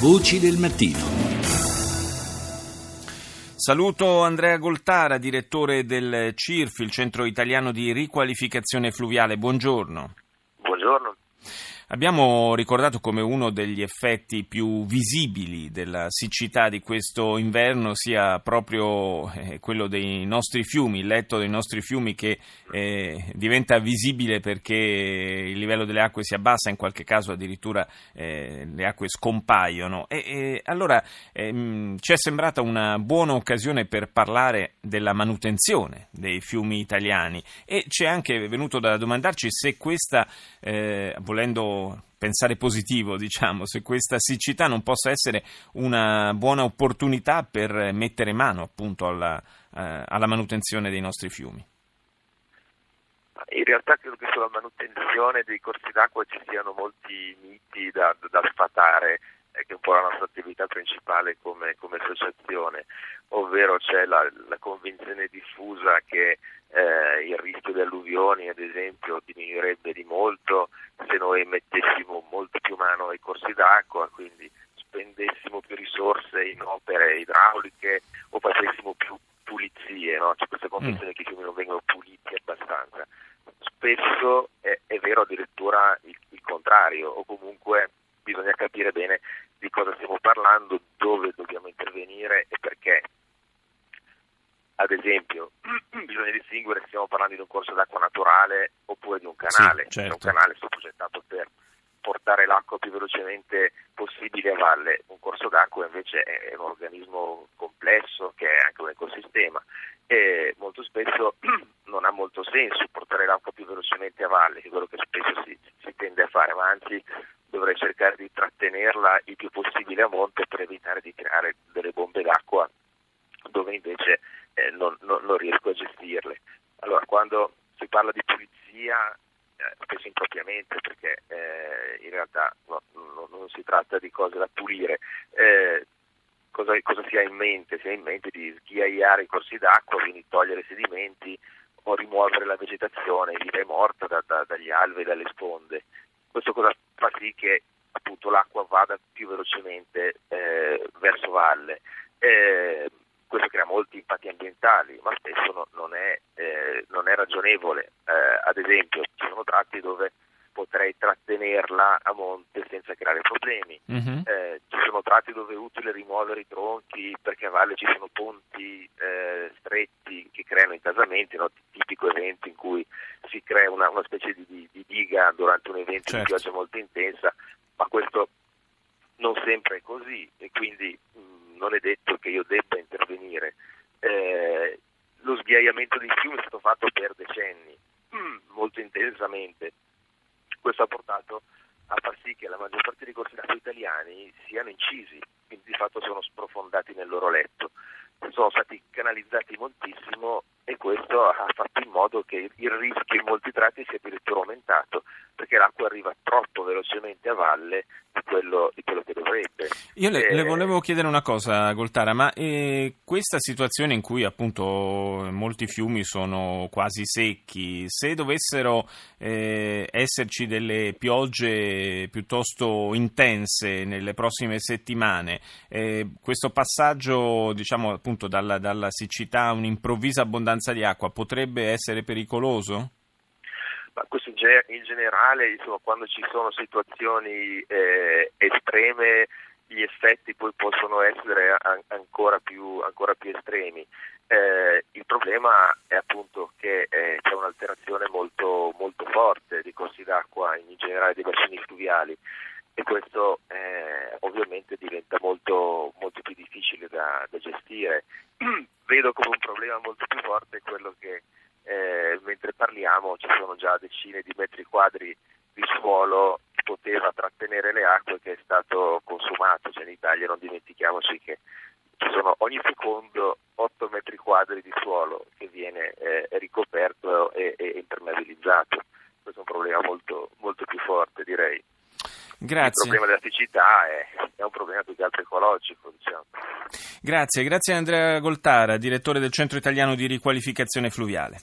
Voci del mattino. Saluto Andrea Goltara, direttore del CIRF, il Centro Italiano di Riqualificazione Fluviale. Buongiorno. Buongiorno. Abbiamo ricordato come uno degli effetti più visibili della siccità di questo inverno sia proprio eh, quello dei nostri fiumi, il letto dei nostri fiumi che eh, diventa visibile perché il livello delle acque si abbassa, in qualche caso addirittura eh, le acque scompaiono. E, e allora ehm, ci è sembrata una buona occasione per parlare della manutenzione dei fiumi italiani e ci è anche venuto da domandarci se questa, eh, pensare positivo, diciamo, se questa siccità non possa essere una buona opportunità per mettere mano appunto alla, eh, alla manutenzione dei nostri fiumi. In realtà credo che sulla manutenzione dei corsi d'acqua ci siano molti miti da, da sfatare, che è un po' la nostra attività principale come, come associazione, ovvero c'è la, la convinzione diffusa che eh, il rischio di alluvioni, ad esempio, diminuirebbe di molto se noi mettessimo molto più mano ai corsi d'acqua, quindi spendessimo più risorse in opere idrauliche o facessimo più pulizie, no? c'è questa convinzione mm. che i fiumi non vengono puliti abbastanza. Spesso è, è vero addirittura il, il contrario, o comunque bisogna capire bene di cosa stiamo dove dobbiamo intervenire e perché. Ad esempio, bisogna distinguere se stiamo parlando di un corso d'acqua naturale oppure di un canale. Sì, certo. Un canale è stato progettato per portare l'acqua più velocemente possibile a valle. Un corso d'acqua invece è un organismo complesso che è anche un ecosistema e molto spesso non ha molto senso portare l'acqua più velocemente a valle, che è quello che spesso si, si tende a fare, ma anzi dovrei cercare di trattenerla il più possibile a monte per evitare di creare delle bombe d'acqua dove invece eh, non, non, non, riesco a gestirle. Allora, quando si parla di pulizia, eh, spesso impropriamente, perché eh, in realtà no, no, non si tratta di cose da pulire, eh, cosa, cosa, si ha in mente? Si ha in mente di sghiaiare i corsi d'acqua, quindi togliere sedimenti o rimuovere la vegetazione viva e morta da, da, dagli alvei e dalle sponde. Questo cosa fa sì che appunto l'acqua vada più velocemente eh, verso valle. Eh, questo crea molti impatti ambientali, ma spesso no, non, è, eh, non, è, ragionevole. Eh, ad esempio, ci sono tratti dove potrei trattenerla a monte senza creare problemi. Mm-hmm. Eh, ci sono tratti dove è utile rimuovere i tronchi perché a valle ci sono ponti eh, stretti che creano intasamenti, no? tipico evento in cui crea una, una specie di, di, di, diga durante un evento certo. di pioggia molto intensa, ma questo non sempre è così e quindi mh, non è detto che io debba intervenire. Eh, lo sghiaiamento dei fiumi è stato fatto per decenni, mh, molto intensamente. Questo ha portato a far sì che la maggior parte dei corsi d'acqua italiani siano incisi, quindi di fatto sono sprofondati nel loro letto. Sono stati canalizzati moltissimo ha fatto in modo che il rischio in molti tratti sia addirittura aumentato perché l'acqua arriva troppo velocemente a valle di quello, di quello che dovrebbe. Io le, eh, le, volevo chiedere una cosa, Goltara, ma eh, questa situazione in cui appunto molti fiumi sono quasi secchi, se dovessero eh, esserci delle piogge piuttosto intense nelle prossime settimane, eh, questo passaggio diciamo appunto dalla, dalla siccità a un'improvvisa abbondanza di acqua potrebbe essere pericoloso? Ma questo in generale, insomma, quando ci sono situazioni eh, estreme, gli effetti poi possono essere an- ancora, più, ancora, più, estremi. Eh, il problema è appunto che eh, c'è un'alterazione molto, molto, forte dei corsi d'acqua, in generale dei bacini fluviali e questo eh, ovviamente diventa molto, molto più difficile da, da gestire. Vedo come un problema molto più forte quello che parliamo ci sono già decine di metri quadri di suolo che poteva trattenere le acque che è stato consumato, cioè in Italia non dimentichiamoci che ci sono ogni secondo 8 metri quadri di suolo che viene eh, ricoperto e, e, impermeabilizzato. Questo è un problema molto, molto più forte direi. Grazie. Il problema della siccità è, è un problema più che altro ecologico. Diciamo. Grazie, grazie a Andrea Goltara, direttore del Centro Italiano di Riqualificazione Fluviale.